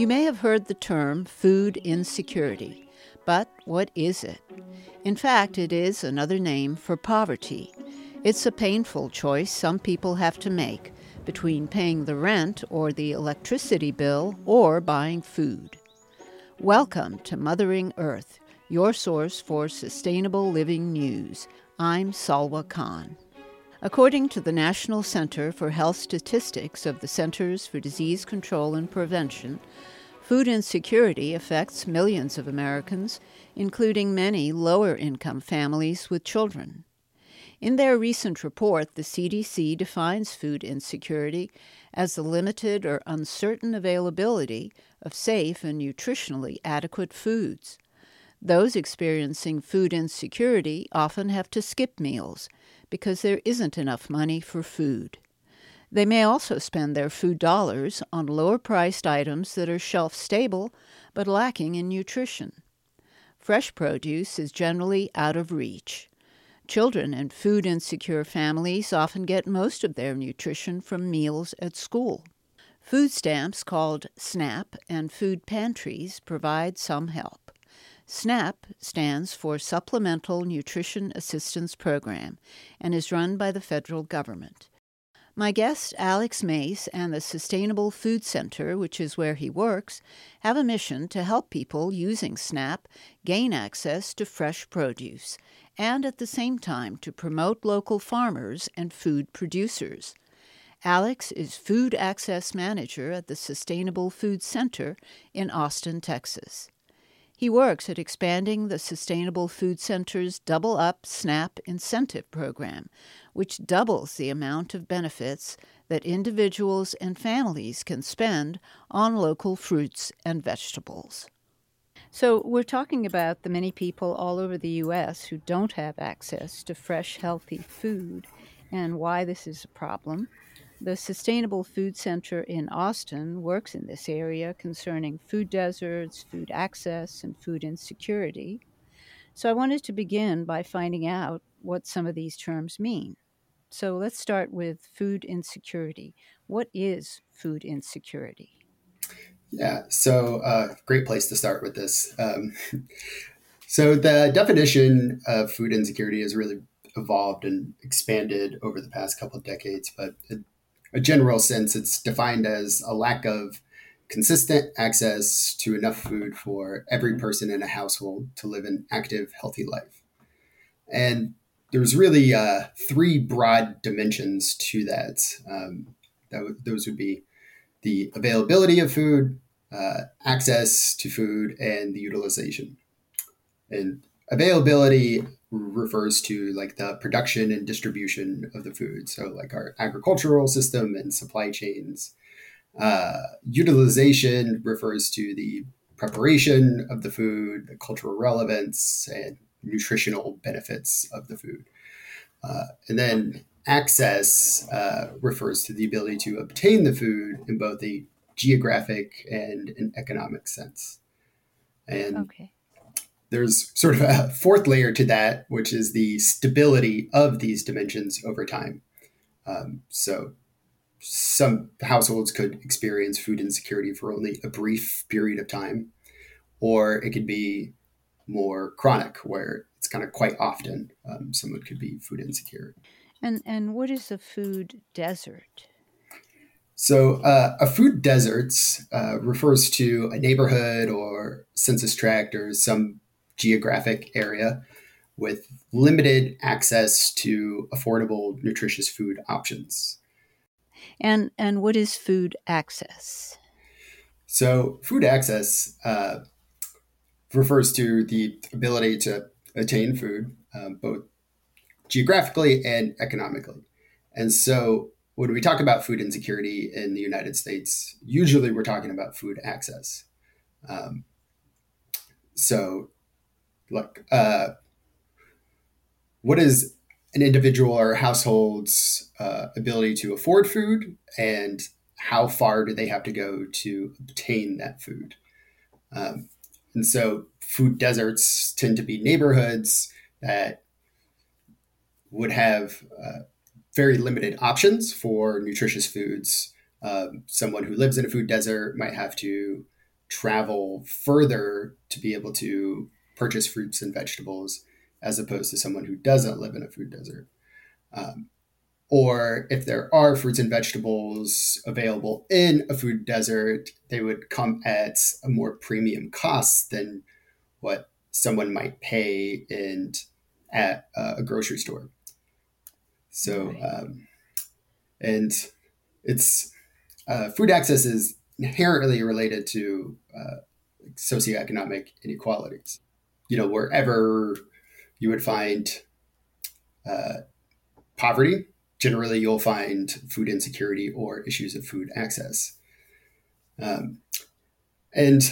You may have heard the term food insecurity, but what is it? In fact, it is another name for poverty. It's a painful choice some people have to make between paying the rent or the electricity bill or buying food. Welcome to Mothering Earth, your source for sustainable living news. I'm Salwa Khan. According to the National Center for Health Statistics of the Centers for Disease Control and Prevention, food insecurity affects millions of Americans, including many lower income families with children. In their recent report, the CDC defines food insecurity as the limited or uncertain availability of safe and nutritionally adequate foods. Those experiencing food insecurity often have to skip meals because there isn't enough money for food. They may also spend their food dollars on lower priced items that are shelf stable but lacking in nutrition. Fresh produce is generally out of reach. Children in food insecure families often get most of their nutrition from meals at school. Food stamps called SNAP and food pantries provide some help. SNAP stands for Supplemental Nutrition Assistance Program and is run by the federal government. My guest, Alex Mace, and the Sustainable Food Center, which is where he works, have a mission to help people using SNAP gain access to fresh produce and at the same time to promote local farmers and food producers. Alex is Food Access Manager at the Sustainable Food Center in Austin, Texas. He works at expanding the Sustainable Food Center's Double Up SNAP incentive program, which doubles the amount of benefits that individuals and families can spend on local fruits and vegetables. So, we're talking about the many people all over the U.S. who don't have access to fresh, healthy food and why this is a problem. The Sustainable Food Center in Austin works in this area concerning food deserts, food access, and food insecurity. So I wanted to begin by finding out what some of these terms mean. So let's start with food insecurity. What is food insecurity? Yeah, so uh, great place to start with this. Um, so the definition of food insecurity has really evolved and expanded over the past couple of decades, but it a general sense, it's defined as a lack of consistent access to enough food for every person in a household to live an active, healthy life. And there's really uh, three broad dimensions to that. Um, that w- those would be the availability of food, uh, access to food, and the utilization. And availability refers to like the production and distribution of the food. So, like our agricultural system and supply chains. Uh, utilization refers to the preparation of the food, the cultural relevance, and nutritional benefits of the food. Uh, and then access uh, refers to the ability to obtain the food in both a geographic and an economic sense. And okay there's sort of a fourth layer to that, which is the stability of these dimensions over time. Um, so some households could experience food insecurity for only a brief period of time, or it could be more chronic, where it's kind of quite often um, someone could be food insecure. And and what is a food desert? So, uh, a food desert uh, refers to a neighborhood or census tract or some geographic area with limited access to affordable, nutritious food options. And and what is food access? So, food access uh, refers to the ability to attain food, um, both geographically and economically. And so, when we talk about food insecurity in the United States, usually we're talking about food access. Um, so, like uh, what is an individual or household's uh, ability to afford food and how far do they have to go to obtain that food um, and so food deserts tend to be neighborhoods that would have uh, very limited options for nutritious foods um, someone who lives in a food desert might have to travel further to be able to purchase fruits and vegetables as opposed to someone who doesn't live in a food desert. Um, or if there are fruits and vegetables available in a food desert, they would come at a more premium cost than what someone might pay in at a grocery store. So, um, and it's uh, food access is inherently related to uh, socioeconomic inequalities. You know, wherever you would find uh, poverty, generally you'll find food insecurity or issues of food access. Um, and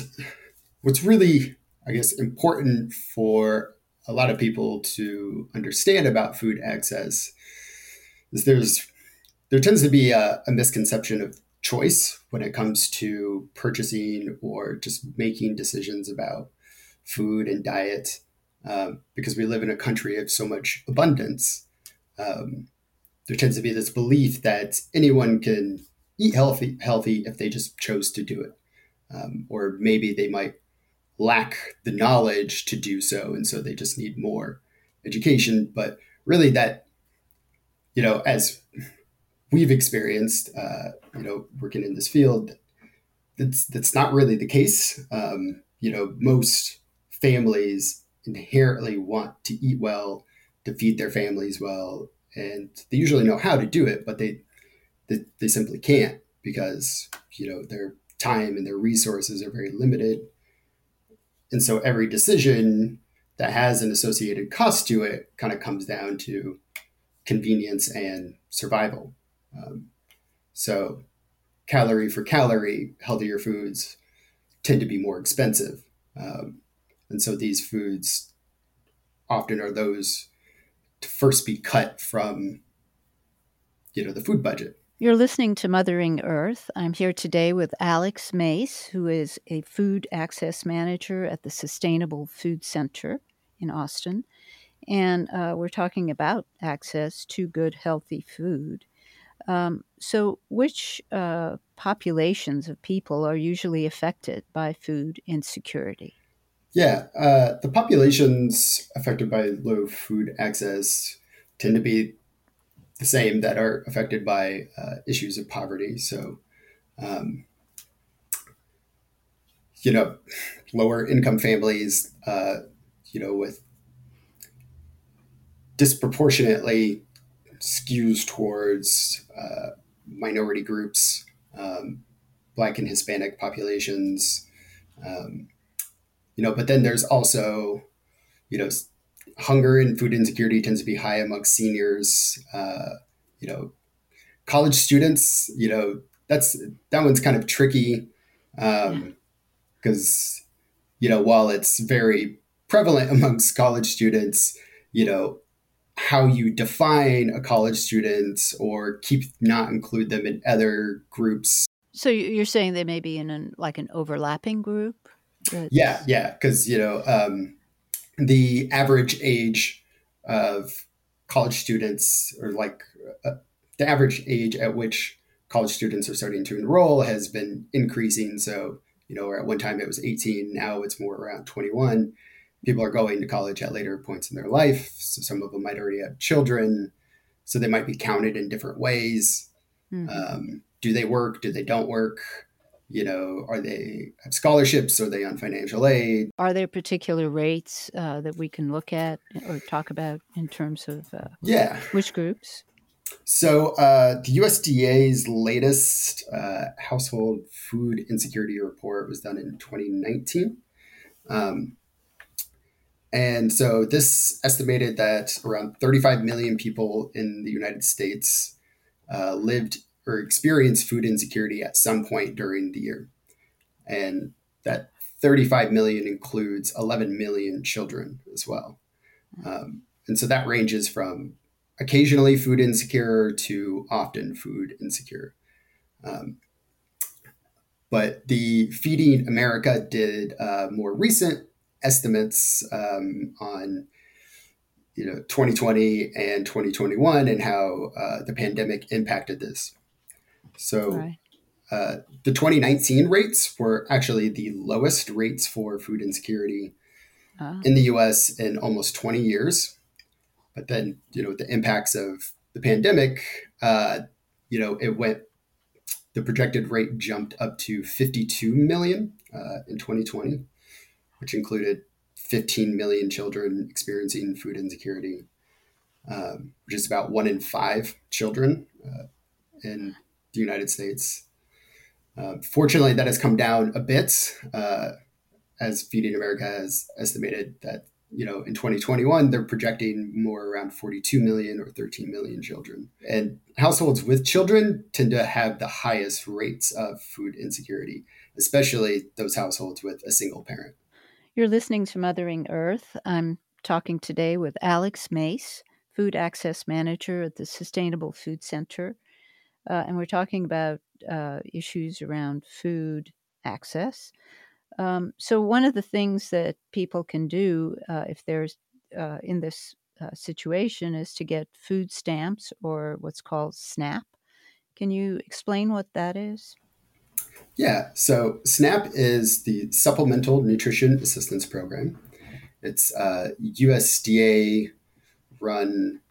what's really, I guess, important for a lot of people to understand about food access is there's there tends to be a, a misconception of choice when it comes to purchasing or just making decisions about food and diet um, because we live in a country of so much abundance. Um, there tends to be this belief that anyone can eat healthy, healthy if they just chose to do it, um, or maybe they might lack the knowledge to do so, and so they just need more education. But really, that you know, as we've experienced, uh, you know, working in this field, that's that's not really the case. Um, you know, most families inherently want to eat well, to feed their families well, and they usually know how to do it, but they they, they simply can't because you know their time and their resources are very limited. And so every decision that has an associated cost to it kind of comes down to convenience and survival. Um, so, calorie for calorie, healthier foods tend to be more expensive. Um, and so, these foods often are those to first be cut from you know the food budget you're listening to Mothering Earth. I'm here today with Alex Mace, who is a food access manager at the Sustainable Food Center in Austin. And uh, we're talking about access to good, healthy food. Um, so, which uh, populations of people are usually affected by food insecurity? Yeah, uh, the populations affected by low food access tend to be the same that are affected by uh, issues of poverty. So, um, you know, lower income families, uh, you know, with disproportionately skews towards uh, minority groups, um, Black and Hispanic populations. Um, you know, but then there's also, you know, hunger and food insecurity tends to be high amongst seniors. Uh, you know, college students. You know, that's that one's kind of tricky because um, you know while it's very prevalent amongst college students, you know how you define a college student or keep not include them in other groups. So you're saying they may be in an like an overlapping group? Yeah, yeah, because you know um, the average age of college students, or like uh, the average age at which college students are starting to enroll, has been increasing. So you know, at one time it was 18, now it's more around 21 people are going to college at later points in their life. So some of them might already have children. So they might be counted in different ways. Mm-hmm. Um, do they work? Do they don't work? You know, are they have scholarships? Are they on financial aid? Are there particular rates uh, that we can look at or talk about in terms of uh, yeah which groups? So uh, the USDA's latest uh, household food insecurity report was done in 2019. Um, and so this estimated that around 35 million people in the United States uh, lived or experience food insecurity at some point during the year. And that 35 million includes 11 million children as well. Um, and so that ranges from occasionally food insecure to often food insecure. Um, but the Feeding America did a more recent estimates um, on you know 2020 and 2021 and how uh, the pandemic impacted this. So, right. uh, the 2019 rates were actually the lowest rates for food insecurity oh. in the US in almost 20 years. But then, you know, the impacts of the pandemic, uh, you know, it went, the projected rate jumped up to 52 million uh, in 2020, which included 15 million children experiencing food insecurity, um, which is about one in five children uh, in the United States. Uh, fortunately, that has come down a bit, uh, as Feeding America has estimated that you know in 2021 they're projecting more around 42 million or 13 million children, and households with children tend to have the highest rates of food insecurity, especially those households with a single parent. You're listening to Mothering Earth. I'm talking today with Alex Mace, Food Access Manager at the Sustainable Food Center. Uh, and we're talking about uh, issues around food access. Um, so, one of the things that people can do uh, if they're uh, in this uh, situation is to get food stamps or what's called SNAP. Can you explain what that is? Yeah, so SNAP is the Supplemental Nutrition Assistance Program. It's a USDA run uh,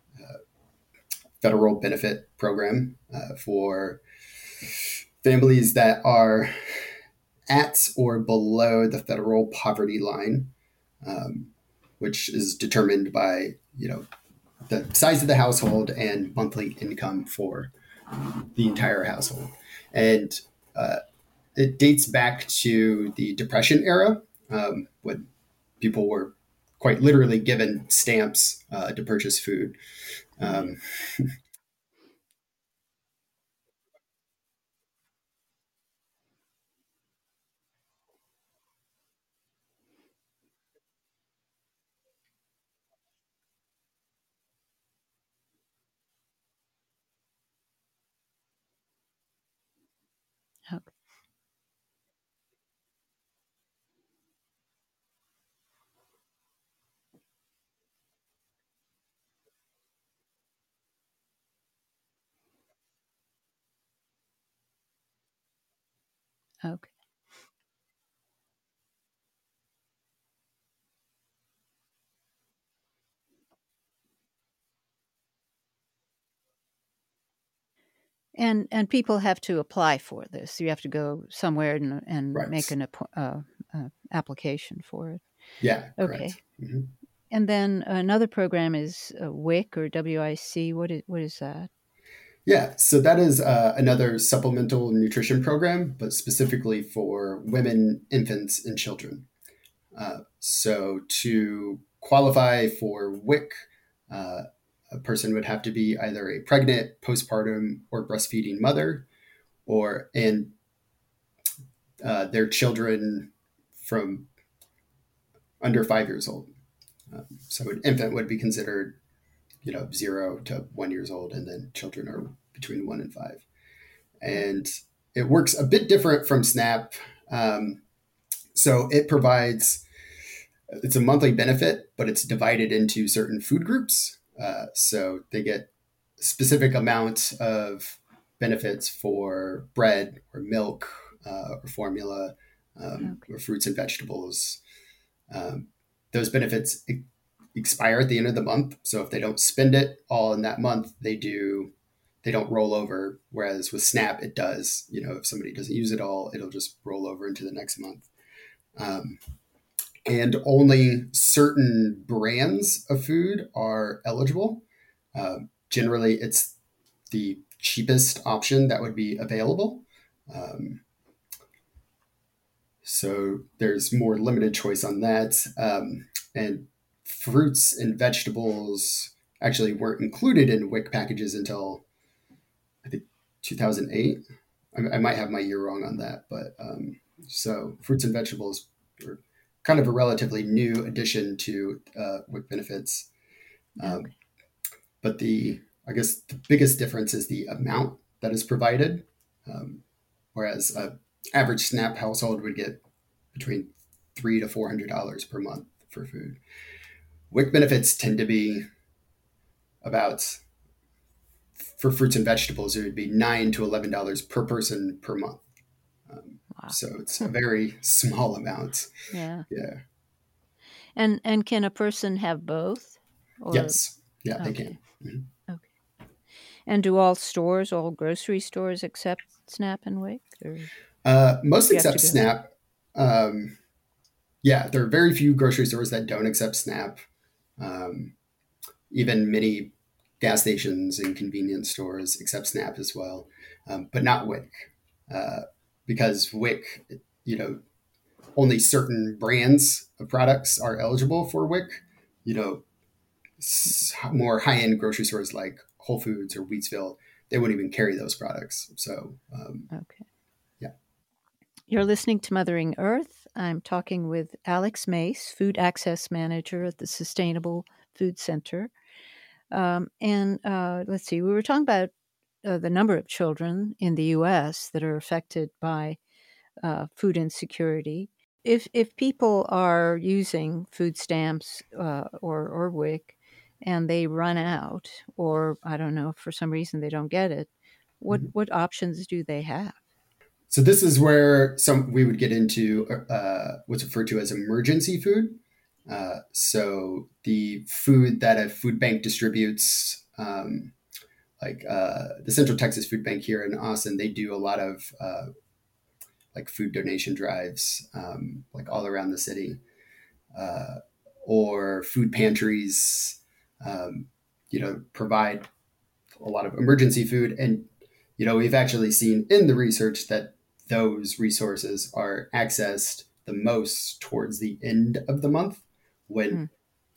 federal benefit program uh, for families that are at or below the federal poverty line, um, which is determined by you know the size of the household and monthly income for the entire household. And uh, it dates back to the Depression era um, when people were quite literally given stamps uh, to purchase food. Um, Okay. Okay. And and people have to apply for this. You have to go somewhere and, and right. make an uh, uh, application for it. Yeah. Okay. Mm-hmm. And then another program is uh, WIC or WIC. What is what is that? Yeah, so that is uh, another supplemental nutrition program, but specifically for women, infants, and children. Uh, so to qualify for WIC, uh, a person would have to be either a pregnant, postpartum, or breastfeeding mother, or and uh, their children from under five years old. Um, so an infant would be considered, you know, zero to one years old, and then children are between one and five. And it works a bit different from SNAP. Um, so it provides it's a monthly benefit, but it's divided into certain food groups. Uh, so they get specific amounts of benefits for bread or milk uh, or formula um, okay. or fruits and vegetables. Um, those benefits expire at the end of the month. So if they don't spend it all in that month, they do they don't roll over. Whereas with Snap, it does. You know, if somebody doesn't use it all, it'll just roll over into the next month. Um, and only certain brands of food are eligible. Uh, generally, it's the cheapest option that would be available. Um, so there's more limited choice on that. Um, and fruits and vegetables actually weren't included in WIC packages until I think 2008. I, I might have my year wrong on that, but um, so fruits and vegetables were kind of a relatively new addition to uh, WIC benefits. Um, but the, I guess, the biggest difference is the amount that is provided. Um, whereas a average SNAP household would get between three to four hundred dollars per month for food. WIC benefits tend to be about for fruits and vegetables, it would be nine to eleven dollars per person per month Um, wow. So it's a very small amount. Yeah. Yeah. And and can a person have both? Or? Yes. Yeah, okay. they can. Mm-hmm. Okay. And do all stores, all grocery stores, accept SNAP and WIC? Uh, most accept SNAP. Um, yeah, there are very few grocery stores that don't accept SNAP. Um, even many gas stations and convenience stores accept SNAP as well, um, but not WIC, uh, because WIC, you know, only certain brands of products are eligible for WIC. You know, more high end grocery stores like Whole Foods or Wheatsville, they wouldn't even carry those products. So, um, okay. Yeah. You're listening to Mothering Earth. I'm talking with Alex Mace, Food Access Manager at the Sustainable Food Center. Um, and uh, let's see, we were talking about uh, the number of children in the U.S. that are affected by uh, food insecurity. If if people are using food stamps uh, or or WIC and they run out, or I don't know, for some reason they don't get it, what mm-hmm. what options do they have? So this is where some we would get into uh, what's referred to as emergency food. Uh, so the food that a food bank distributes, um, like uh, the Central Texas Food Bank here in Austin, they do a lot of uh, like food donation drives, um, like all around the city, uh, or food pantries. Um, you know, provide a lot of emergency food, and you know we've actually seen in the research that those resources are accessed the most towards the end of the month when mm.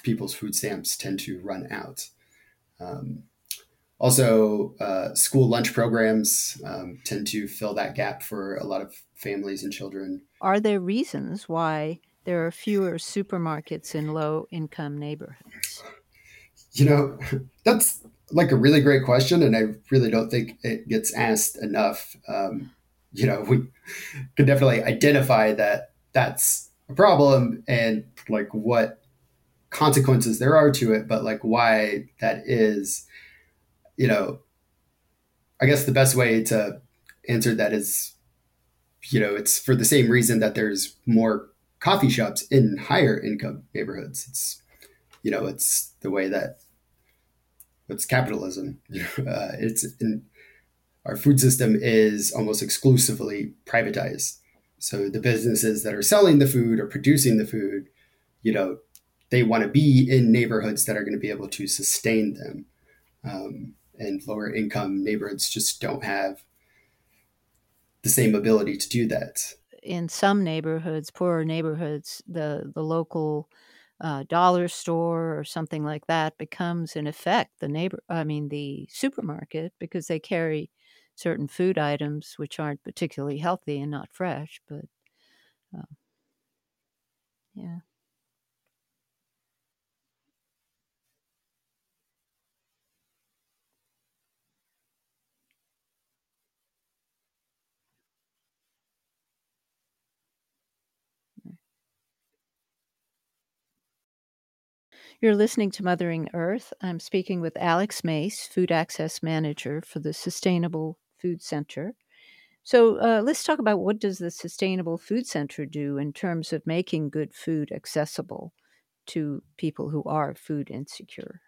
people's food stamps tend to run out. Um, also, uh, school lunch programs um, tend to fill that gap for a lot of families and children. Are there reasons why there are fewer supermarkets in low income neighborhoods? You know, that's like a really great question, and I really don't think it gets asked enough. Um, you know, we can definitely identify that that's a problem and like what consequences there are to it, but like why that is, you know, I guess the best way to answer that is, you know, it's for the same reason that there's more coffee shops in higher income neighborhoods. It's, you know, it's the way that it's capitalism. uh, it's in, our food system is almost exclusively privatized. So the businesses that are selling the food or producing the food, you know, they want to be in neighborhoods that are going to be able to sustain them. Um, and lower income neighborhoods just don't have the same ability to do that. In some neighborhoods, poorer neighborhoods, the the local uh, dollar store or something like that becomes, in effect, the neighbor. I mean, the supermarket because they carry certain food items which aren't particularly healthy and not fresh. But uh, yeah. You're listening to Mothering Earth. I'm speaking with Alex Mace, Food Access Manager for the Sustainable Food Center. So uh, let's talk about what does the Sustainable Food Center do in terms of making good food accessible to people who are food insecure.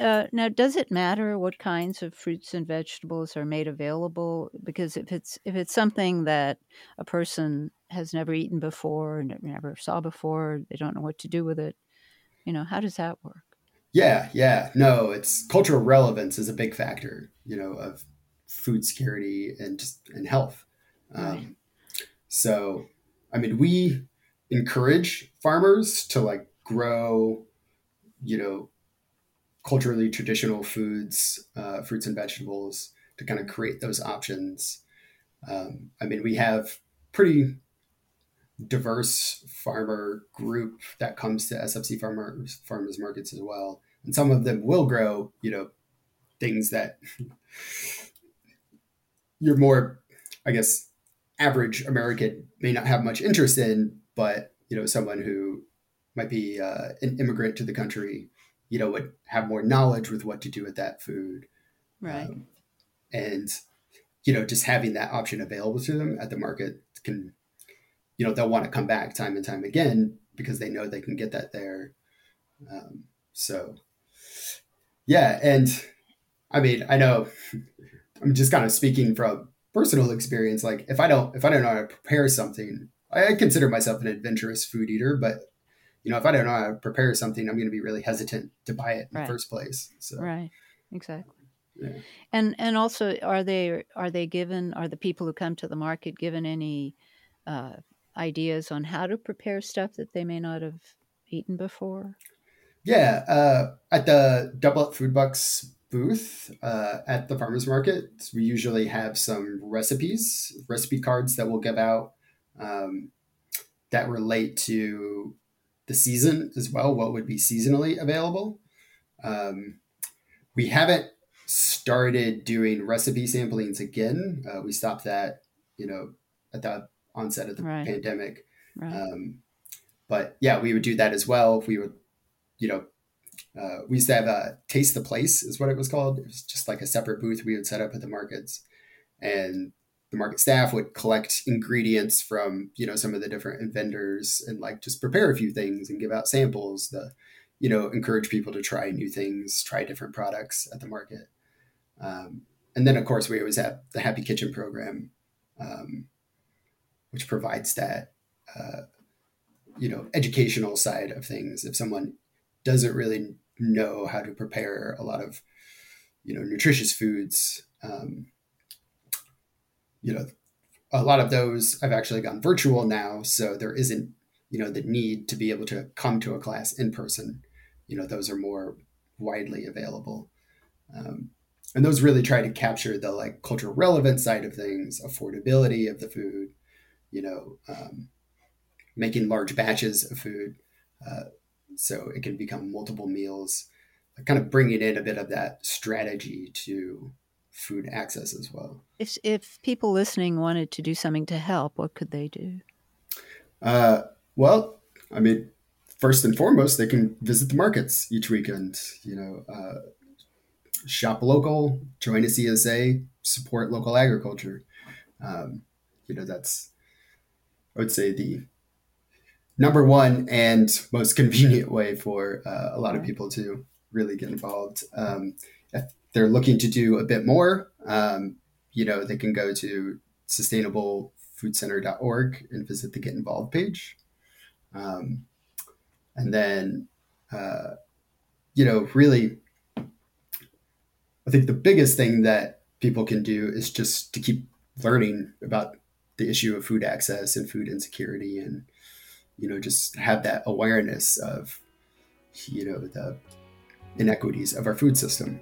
Uh, now, does it matter what kinds of fruits and vegetables are made available? Because if it's if it's something that a person has never eaten before, and never saw before, they don't know what to do with it. You know, how does that work? Yeah, yeah, no, it's cultural relevance is a big factor. You know, of food security and just and health. Right. Um, so, I mean, we encourage farmers to like grow, you know, culturally traditional foods, uh, fruits and vegetables to kind of create those options. Um, I mean, we have pretty diverse farmer group that comes to SFC farmers farmers markets as well, and some of them will grow, you know, things that you're more, I guess, average American may not have much interest in, but you know, someone who might be uh, an immigrant to the country, you know, would have more knowledge with what to do with that food, right? Um, and you know, just having that option available to them at the market can, you know, they'll want to come back time and time again because they know they can get that there. Um, so, yeah, and I mean, I know I'm just kind of speaking from personal experience. Like if I don't if I don't know how to prepare something, I consider myself an adventurous food eater, but you know, if I don't know how to prepare something, I'm going to be really hesitant to buy it in right. the first place. So. Right. Exactly. Yeah. And and also, are they are they given are the people who come to the market given any uh, ideas on how to prepare stuff that they may not have eaten before? Yeah, uh, at the Double Up Food Bucks booth uh, at the farmers market, we usually have some recipes, recipe cards that we'll give out um, that relate to the season as well. What would be seasonally available? Um, we haven't started doing recipe samplings again. Uh, we stopped that, you know, at the onset of the right. pandemic. Right. Um, but yeah, we would do that as well. We would, you know, uh, we used to have a taste the place is what it was called. It was just like a separate booth we would set up at the markets, and the market staff would collect ingredients from you know some of the different vendors and like just prepare a few things and give out samples to you know encourage people to try new things, try different products at the market. Um, and then of course we always have the Happy Kitchen program, um, which provides that. Uh, you know educational side of things if someone doesn't really know how to prepare a lot of you know nutritious foods um, you know a lot of those i've actually gone virtual now so there isn't you know the need to be able to come to a class in person. You know those are more widely available. Um, and those really try to capture the like cultural relevant side of things affordability of the food you know um, making large batches of food uh, so it can become multiple meals, kind of bringing in a bit of that strategy to food access as well. If, if people listening wanted to do something to help, what could they do? Uh, well, I mean, first and foremost, they can visit the markets each weekend. You know, uh, shop local, join a CSA, support local agriculture. Um, you know, that's I would say the number one and most convenient way for uh, a lot of people to really get involved. Um, if they're looking to do a bit more, um, you know, they can go to sustainablefoodcenter.org and visit the Get Involved page. Um, and then, uh, you know, really, I think the biggest thing that people can do is just to keep learning about the issue of food access and food insecurity and you know, just have that awareness of, you know, the inequities of our food system.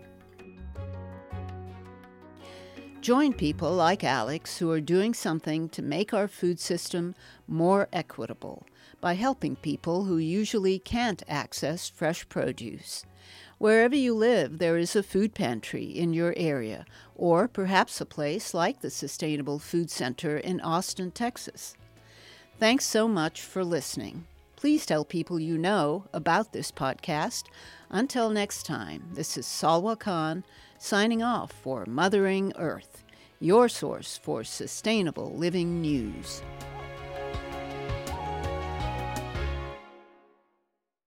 Join people like Alex who are doing something to make our food system more equitable by helping people who usually can't access fresh produce. Wherever you live, there is a food pantry in your area, or perhaps a place like the Sustainable Food Center in Austin, Texas. Thanks so much for listening. Please tell people you know about this podcast. Until next time, this is Salwa Khan signing off for Mothering Earth, your source for sustainable living news.